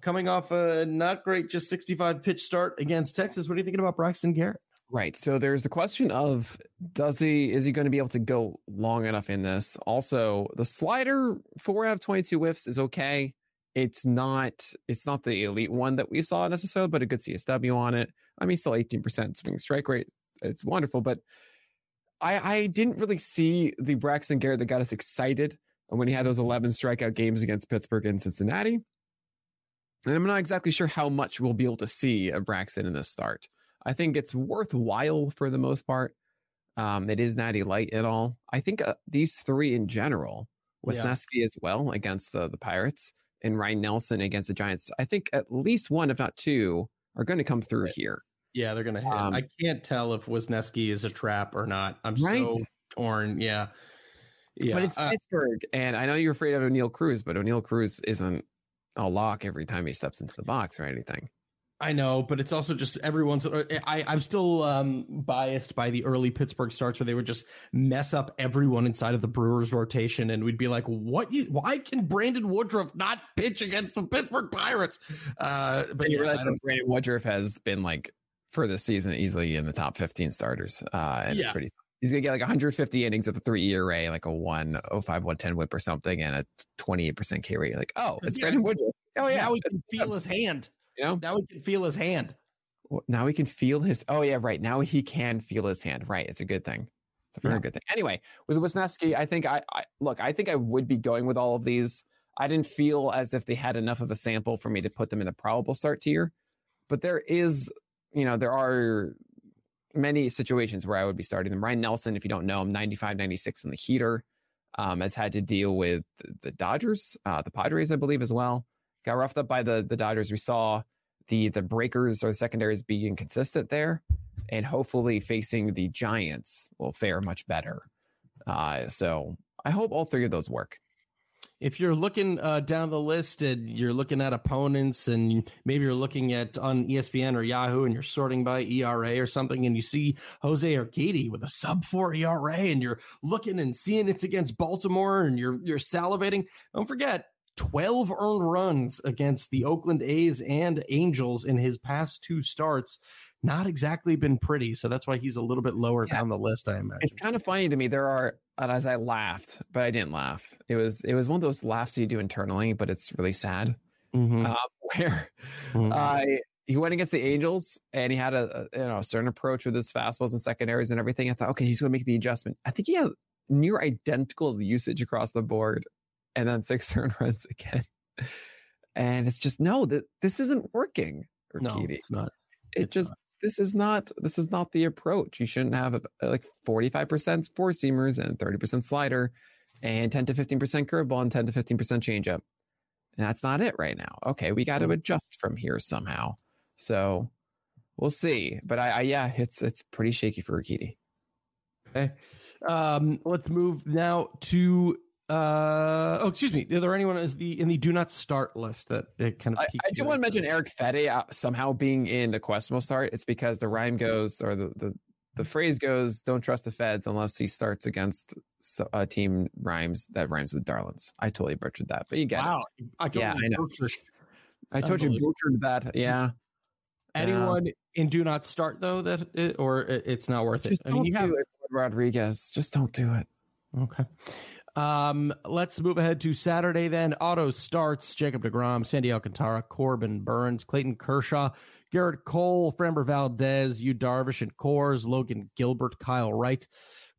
coming off a not great, just sixty-five pitch start against Texas. What are you thinking about Braxton Garrett? Right. So there's the question of does he is he going to be able to go long enough in this? Also, the slider four out of 22 whiffs is okay. It's not it's not the elite one that we saw necessarily, but a good CSW on it. I mean, still 18% swing strike rate. It's wonderful, but I I didn't really see the Braxton Garrett that got us excited when he had those 11 strikeout games against Pittsburgh and Cincinnati. And I'm not exactly sure how much we'll be able to see of Braxton in this start. I think it's worthwhile for the most part. Um, it is natty light and all. I think uh, these three in general, Yeah. Wesneski as well against the the Pirates and Ryne Nelson against the Giants. I think at least one, if not two, are going to come through Right. here. Yeah, they're gonna hit. Um, I can't tell if Wesneski is a trap or not. I'm Right. so torn. Yeah. Yeah. but it's uh, Pittsburgh, and I know you're afraid of Oneil Cruz, but Oneil Cruz isn't a lock every time he steps into the box or anything. I know, but it's also just everyone's. I, I'm still um, biased by the early Pittsburgh starts where they would just mess up everyone inside of the Brewers rotation, and we'd be like, "What? You, why can Brandon Woodruff not pitch against the Pittsburgh Pirates?" Uh, but you yes, realize that Brandon Woodruff has been like for this season easily in the top 15 starters, uh, and Yeah. it's pretty. He's gonna get like 150 innings of a three ERA, like a 105, 110 whip or something, and a 28% K rate. Like, oh, it's Yeah. Brandon Woodruff. Oh yeah. Now we can feel his hand. You know, Now we can feel his hand. Now he can feel his. Oh yeah, right. Now he can feel his hand. Right. It's a good thing. It's a very Yeah. good thing. Anyway, with Wesneski, I think I, I look. I think I would be going with all of these. I didn't feel as if they had enough of a sample for me to put them in the probable start tier, but there is, you know, there are many situations where I would be starting them. Ryne Nelson, if you don't know him, 95, 96 in the heater, um, has had to deal with the- the Dodgers, uh, the Padres, I believe, as well. Got roughed up by the the Dodgers. We saw the the breakers or the secondaries being consistent there, and hopefully facing the Giants will fare much better. Uh, so I hope all three of those work. If you're looking uh, down the list and you're looking at opponents, and maybe you're looking at on ESPN or Yahoo, and you're sorting by ERA or something, and you see Jose Urquidy with a sub four ERA, and you're looking and seeing it's against Baltimore, and you're you're salivating. Don't forget. 12 earned runs against the Oakland A's and Angels in his past two starts. Not exactly been pretty. So that's why he's a little bit lower Yeah. down the list, I imagine. It's kind of funny to me. There are, and as I laughed, but I didn't laugh. It was it was one of those laughs you do internally, but it's really sad. Mhm. Uh, <laughs> where Mhm. uh, he went against the Angels and he had a, a you know a certain approach with his fastballs and secondaries and everything. I thought, okay, he's going to make the adjustment. I think he had near identical usage across the board, and then six earned <laughs> runs again. And it's just no, that this isn't working. no, Urquidy. it's not. it it's just this is not this is not the approach. You shouldn't have a, like forty five percent four seamers and thirty percent slider, and ten to fifteen percent curveball and ten to fifteen percent changeup. And that's not it right now. Okay, we got to adjust from here somehow. So we'll see. But I, I yeah, it's it's pretty shaky for Urquidy. Okay. Um, let's move now to uh oh excuse me. Is there anyone is the in the do not start list that, that kind of I, I do want to mention Erick Fedde uh, somehow being in the questionable start. It's because the rhyme goes or the the the phrase goes, "Don't trust the Feds unless he starts against a team rhymes that rhymes with Darlings." I totally butchered that, but you get it. Wow. I Yeah, totally I know. butchered- it. I told you butchered that. Yeah, Anyone in do not start though that it, or it- it's not worth it. just I mean, don't you do have it, Rodriguez. Just don't do it. Okay. Um, let's move ahead to Saturday then. Auto starts Jacob DeGrom, Sandy Alcantara, Corbin Burnes, Clayton Kershaw, Gerrit Cole, Framber Valdez, Yu Darvish and Coors, Logan Gilbert, Kyle Wright.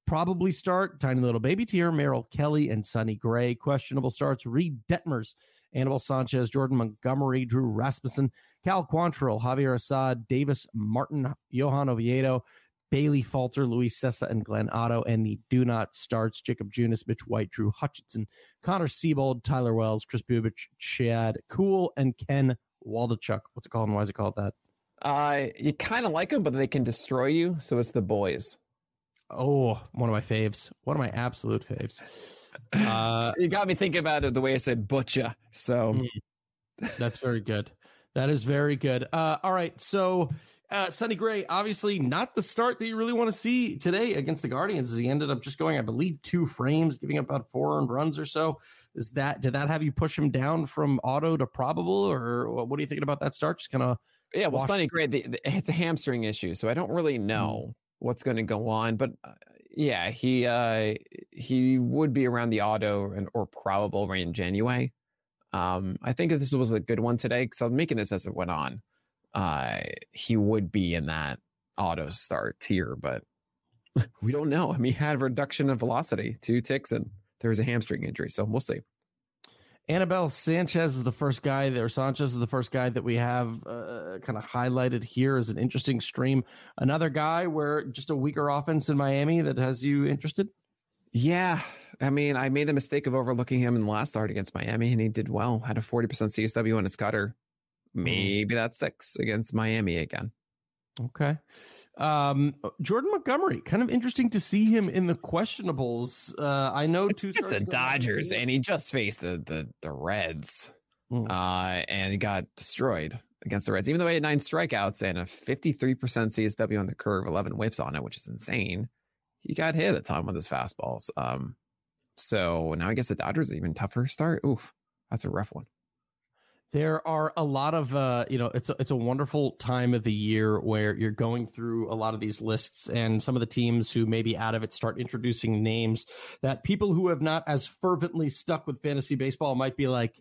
Probably start Tiny Little Baby Tier, Merrill Kelly, and Sonny Gray. Questionable starts Reid Detmers, Anibal Sanchez, Jordan Montgomery, Drew Rasmussen, Cal Quantrill, Javier Assad, Davis Martin, Johan Oviedo, Bailey Falter, Luis Cessa, and Glenn Otto, and the do not starts Jakob Junis, Mitch White, Drew Hutchison, Connor Seabold, Tyler Wells, Kris Bubic, Chad Kuhl, and Ken Waldichuk. What's it called and why is it called that? Uh, you kind of like them, but they can destroy you. So it's the boys. Oh, one of my faves. One of my absolute faves. Uh, <laughs> you got me thinking about it the way I said butcher. So Mm. That's very good. That is very good. Uh, all right. So, uh, Sonny Gray, obviously not the start that you really want to see today against the Guardians. As he ended up just going, I believe, two frames, giving up about four earned runs or so. Is that did that have you push him down from auto to probable, or what are you thinking about that start? Just kind of yeah, well, Sonny Gray, the, the, it's a hamstring issue, so I don't really know what's going to go on. But uh, yeah, he uh, he would be around the auto and or probable range anyway. Um, I think this was a good one today because I'm making this as it went on. Uh, he would be in that auto start tier, but <laughs> we don't know. I mean, he had reduction of velocity, two ticks, and there was a hamstring injury, so we'll see. Anibal Sanchez is the first guy or Sanchez is the first guy that we have uh, kind of highlighted here as an interesting stream. Another guy where just a weaker offense in Miami that has you interested. Yeah, I mean, I made the mistake of overlooking him in the last start against Miami, and he did well. Had a forty percent CSW on his cutter. Maybe that sticks against Miami again. Okay. Um, Jordan Montgomery, kind of interesting to see him in the questionables. Uh, I know two It's the Dodgers, and he just faced the the the Reds, Mm. uh, and he got destroyed against the Reds. Even though he had nine strikeouts and a fifty three percent CSW on the curve, eleven whiffs on it, which is insane. He got hit a ton with his fastballs. Um, so now I guess the Dodgers even tougher start. Oof, that's a rough one. There are a lot of uh, you know, it's a, it's a wonderful time of the year where you're going through a lot of these lists, and some of the teams who may be out of it start introducing names that people who have not as fervently stuck with fantasy baseball might be like,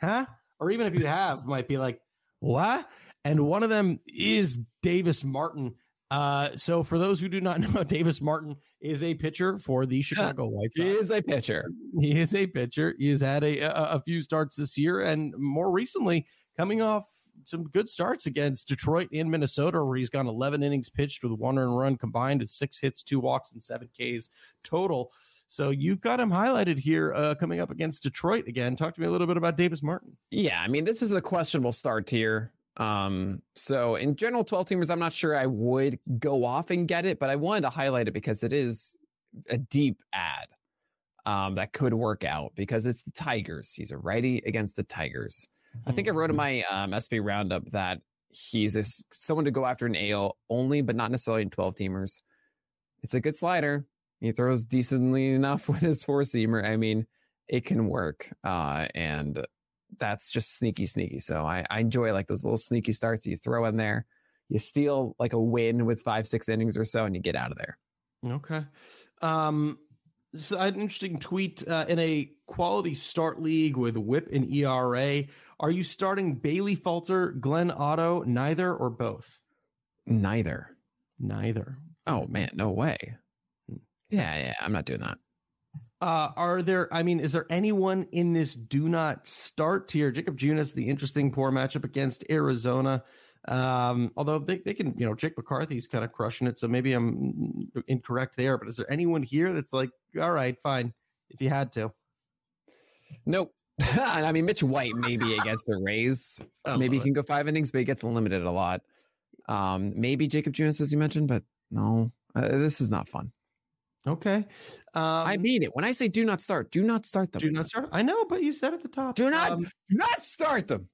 huh? Or even if you have, might be like, what? And one of them is Davis Martin. Uh, so for those who do not <laughs> know, Davis Martin is a pitcher for the <laughs> Chicago White Sox. He is a pitcher. <laughs> He is a pitcher. He has had a, a, a few starts this year, and more recently, coming off some good starts against Detroit and Minnesota, where he's gone 11 innings pitched with one earned run combined, with six hits, two walks, and seven Ks total. So you've got him highlighted here uh, coming up against Detroit again. Talk to me a little bit about Davis Martin. Yeah, I mean, this is a questionable start here. Um, so in general, 12 teamers, I'm not sure I would go off and get it, but I wanted to highlight it because it is a deep ad um, that could work out because it's the Tigers. He's a righty against the Tigers. I think I wrote in my um, SP roundup that he's a, someone to go after an AL only, but not necessarily in 12 teamers. It's a good slider. He throws decently enough <laughs> with his four seamer. I mean, it can work. Uh, and that's just sneaky, sneaky. So I, I enjoy like those little sneaky starts you throw in there. You steal like a win with five, six innings or so, and you get out of there. Okay. Um, so an interesting tweet uh, in a quality start league with whip and ERA. Are you starting Bailey Falter, Glenn Otto, neither or both? Neither. Neither. Oh man, no way. Yeah, yeah, I'm not doing that. Uh, are there, I mean, is there anyone in this do not start tier? Jakob Junis, the interesting poor matchup against Arizona. Um, although they, they can, you know, Jake McCarthy's kind of crushing it. So maybe I'm incorrect there. But is there anyone here that's like, all right, fine, if you had to? Nope. <laughs> I mean, Mitch White maybe against the Rays. Oh, maybe he can go five innings, but he gets limited a lot. Um, maybe Jakob Junis, as you mentioned, but no, uh, this is not fun. Okay. Um, I mean it. When I say do not start, do not start them. do not start. I know, but you said at the top. Do not, Um, do not start them.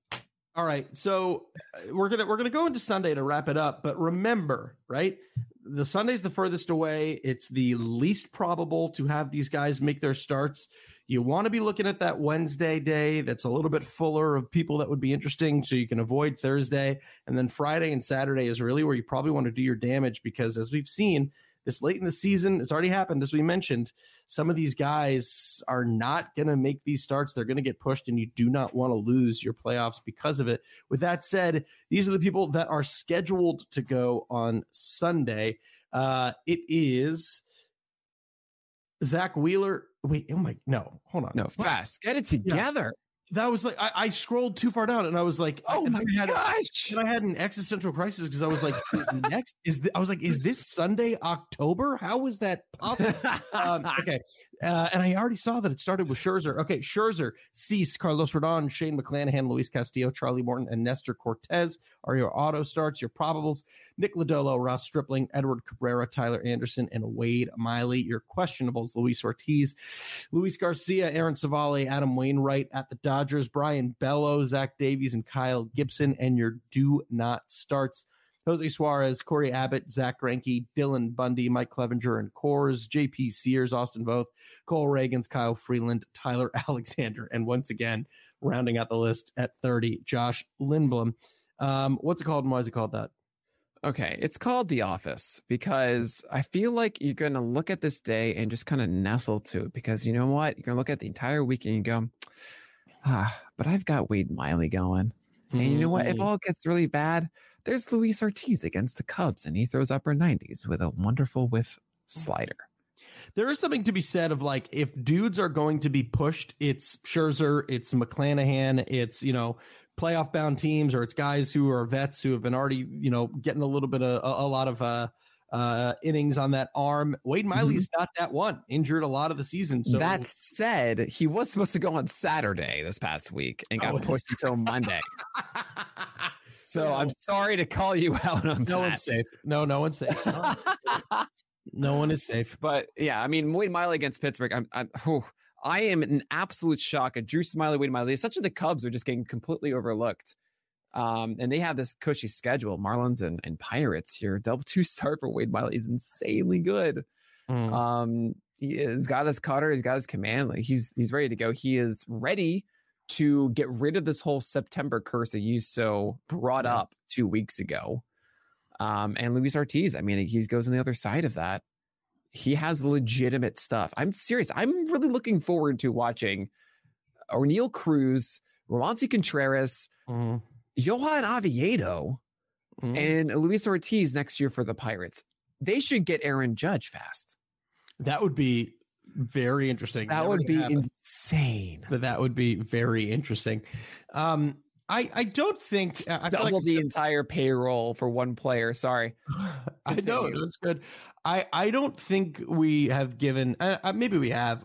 All right, so uh, we're gonna we're gonna go into Sunday to wrap it up. But remember, right? The Sunday's the furthest away. It's the least probable to have these guys make their starts. You want to be looking at that Wednesday day that's a little bit fuller of people that would be interesting, so you can avoid Thursday. And then Friday and Saturday is really where you probably want to do your damage because, as we've seen, this late in the season, it's already happened, as we mentioned. Some of these guys are not going to make these starts. They're going to get pushed, and you do not want to lose your playoffs because of it. With that said, these are the people that are scheduled to go on Sunday. Uh, it is Zack Wheeler. Wait, oh my, no, hold on. No, What? fast. Get it together. That was like, I, I scrolled too far down and I was like, Oh and my I had, gosh. and I had an existential crisis because I was like, is next, is the, I was like, is this Sunday, October? How is that possible? <laughs> um, okay. Uh, and I already saw that it started with Scherzer. Okay. Scherzer, Cease, Carlos Rodon, Shane McClanahan, Luis Castillo, Charlie Morton, and Nestor Cortes are your auto starts, your probables. Nick Lodolo, Ross Stripling, Edward Cabrera, Tyler Anderson, and Wade Miley. Your questionables, Luis Ortiz, Luis Garcia, Aaron Civale, Adam Wainwright at the Dodgers, Brayan Bello, Zach Davies, and Kyle Gibson. And your do not starts. Jose Suarez, Cory Abbott, Zack Greinke, Dylan Bundy, Mike Clevinger, and Coors, JP Sears, Austin Voth, Cole Ragans, Kyle Freeland, Tyler <laughs> Alexander, and once again, rounding out the list at 30, Josh Lindblom. Um, what's it called and why is it called that? Okay, it's called The Office because I feel like you're going to look at this day and just kind of nestle to it because you know what? You're going to look at the entire week and you go, ah, but I've got Wade Miley going. And you know what? If Mm. all gets really bad, there's Luis Ortiz against the Cubs and he throws upper 90s with a wonderful whiff slider. there is something to be said of like if dudes are going to be pushed, it's Scherzer, it's McClanahan, it's you know playoff bound teams, or it's guys who are vets who have been already you know getting a little bit of a, a lot of uh uh innings on that arm. Wade Miley's not that one, injured a lot of the season. So that said, he was supposed to go on Saturday this past week and got Oh, pushed until Monday. <laughs> So No. I'm sorry to call you <laughs> out on no that. one's safe. No, no one's safe. No, no one is safe. But yeah, I mean, Wade Miley against Pittsburgh. I'm, I'm whew, I am in absolute shock at Drew Smyly, Wade Miley. Essentially, the Cubs are just getting completely overlooked. Um, and they have this cushy schedule. Marlins and, and Pirates here. Double two start for Wade Miley is insanely good. Mm. Um, he has got his cutter, he's got his command. Like he's he's ready to go. He is ready to get rid of this whole September curse that you so brought Yes. up two weeks ago. Um, and Luis Ortiz, I mean, he goes on the other side of that. He has legitimate stuff. I'm serious. I'm really looking forward to watching Oneil Cruz, Roansy Contreras, Mhm. Johan Oviedo, Mhm. and Luis Ortiz next year for the Pirates. They should get Aaron Judge fast. that would be very interesting. That Never would be happen. insane. but that would be very interesting. Um, I I don't think I Double like the entire payroll for one player. Sorry. <sighs> I know that's good. I I don't think we have given. Uh, uh, maybe we have.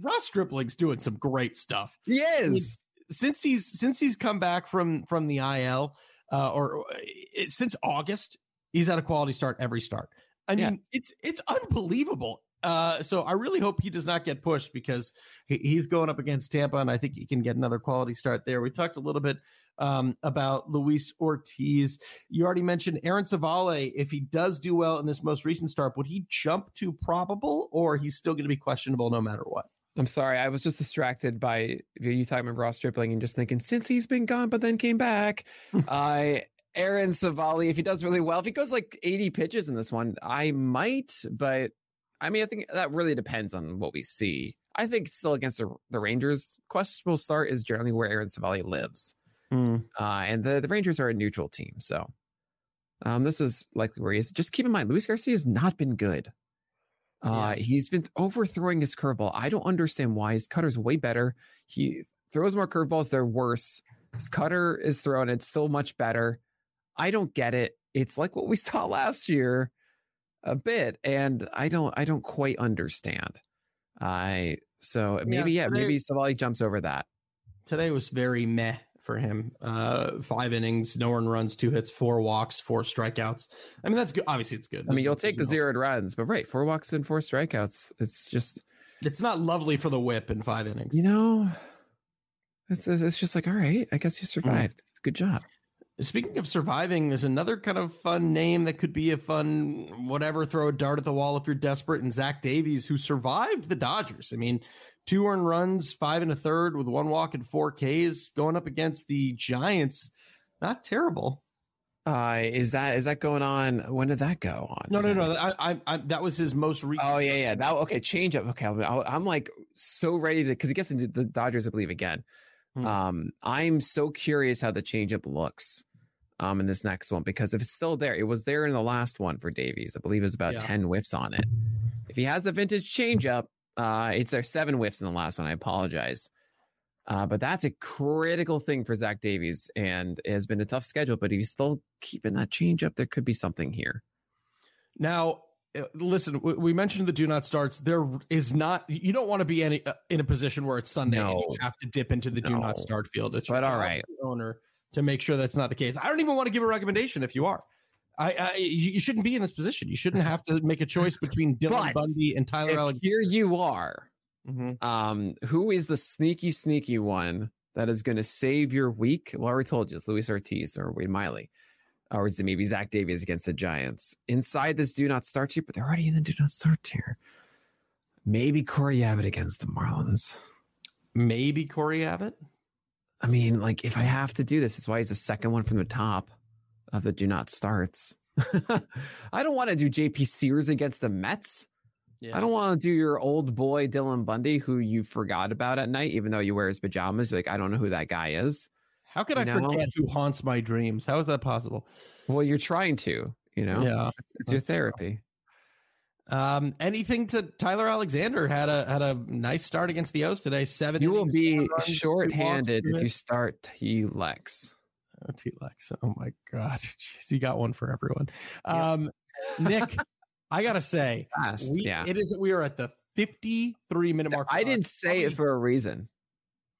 Ross Stripling's doing some great stuff Yes. since he's since he's come back from from the IL, uh, or uh, it, since August. He's had a quality start every start. I Yeah. mean, it's it's unbelievable. Uh, so I really hope he does not get pushed because he, he's going up against Tampa, and I think he can get another quality start there. We talked a little bit um, about Luis Ortiz. You already mentioned Aaron Civale. If he does do well in this most recent start, would he jump to probable, or he's still going to be questionable no matter what? I'm sorry. I was just distracted by you talking about Ross Stripling and just thinking since he's been gone, but then came back. <laughs> I Aaron Civale, if he does really well, if he goes like 80 pitches in this one, I might, but I mean, I think that really depends on what we see. I think still against the, the Rangers, questionable start is generally where Aaron Civale lives. Uh, and the, the Rangers are a neutral team. So um, this is likely where he is. Just keep in mind, Luis Garcia has not been good. Uh, He's been overthrowing his curveball. I don't understand why. His cutter's way better. He throws more curveballs, they're worse. His cutter is thrown, it's still much better. I don't get it. It's like what we <laughs> saw last year a bit, and I don't I don't quite understand. I so maybe yeah, today- maybe Civale jumps over that. Today was very meh for him. Uh, five innings, no earned runs, two hits, four walks, four strikeouts. I mean, that's good. Obviously, it's good. I mean, you'll take the zeroed runs, but right, four walks and four strikeouts. It's just It's not lovely for the whip in five innings. you know, it's it's just like all right, I guess you survived. Good job. Speaking of surviving, there's another kind of fun name that could be a fun whatever. Throw a dart at the wall if you're desperate. And Zach Davies, who survived the Dodgers. I mean, two earned runs, five and a third with one walk and four Ks, going up against the Giants. Not terrible. Uh, is that is that going on? When did that go on? No, Is no, that- no. I, I, I, that was his most recent. Oh yeah, yeah. That okay. Change up. Okay, I'm, I'm like so ready to because he gets into the Dodgers, I believe again. Hmm. Um, I'm so curious how the changeup looks. Um, in this next one because if it's still there, it was there in the last one for Davies. I believe it was about Yeah. ten whiffs on it. If he has the vintage changeup, uh, it's there seven whiffs in the last one. I apologize. Uh, but that's a critical thing for Zach Davies, and it has been a tough schedule. But if he's still keeping that changeup, there could be something here. Now, listen, we- we mentioned the do not starts. There is not, you don't want to be any, uh, in a position where it's Sunday and you have to dip into the do not start field. It's But all right. owner to make sure that's not the case. I don't even want to give a recommendation if you are. I, I you shouldn't be in this position. You shouldn't have to make a choice between <laughs> Dylan Bundy and Tyler Alexander. here you are, Mhm. um, who is the sneaky, sneaky one that is going to save your week? Well, I already told you, it's Luis Ortiz or Wade Miley, or is it maybe Zach Davies against the Giants inside this do not start tier? But they're already in the do not start tier. Maybe Cory Abbott against the Marlins. Maybe Cory Abbott. I mean, like if I have to do this, it's why he's the second one from the top of the do not starts. <laughs> I don't want to do JP Sears against the Mets. Yeah. I don't want to do your old boy Dylan Bundy, who you forgot about at night, even though you wear his pajamas. Like, I don't know who that guy is. How could I you know? forget who haunts my dreams? How is that possible? Well, you're trying to, you know, Yeah. it's your that's true. therapy. Um, anything to Tyler Alexander had a had a nice start against the O's today. Seven. You will be four runs, two walks, short-handed if you start T Lex. Oh, T-Lex. Oh my God. <laughs> Jeez, you got one for everyone. Um, Nick, I gotta say, <laughs> Fast, we, yeah. it is. We are at the 53 minute mark. I didn't say it for a reason.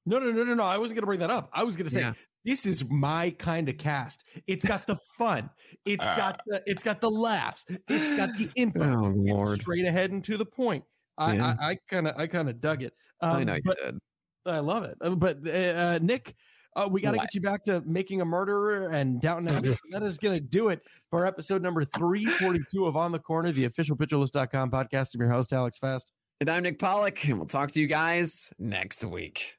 No, no, no, no, no. I wasn't gonna bring that up. I was gonna say Yeah. this is my kind of cast. It's got the fun. It's got the. It's got the laughs. It's got the <sighs> info. Oh It's Lord, straight ahead and to the point. I. I, I kind of, I kind of dug it. Um, I know you did. I love it. Uh, But uh, uh, Nick, uh, we got to get you back to making a murderer and Downton Abbey. <laughs> That is going to do it for episode number 342 of On the Corner, the official pitcherlist.com podcast. I'm your host, Alex Fast. And I'm Nick Pollack, and we'll talk to you guys next week.